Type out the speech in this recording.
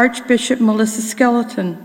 Archbishop Melissa Skeleton,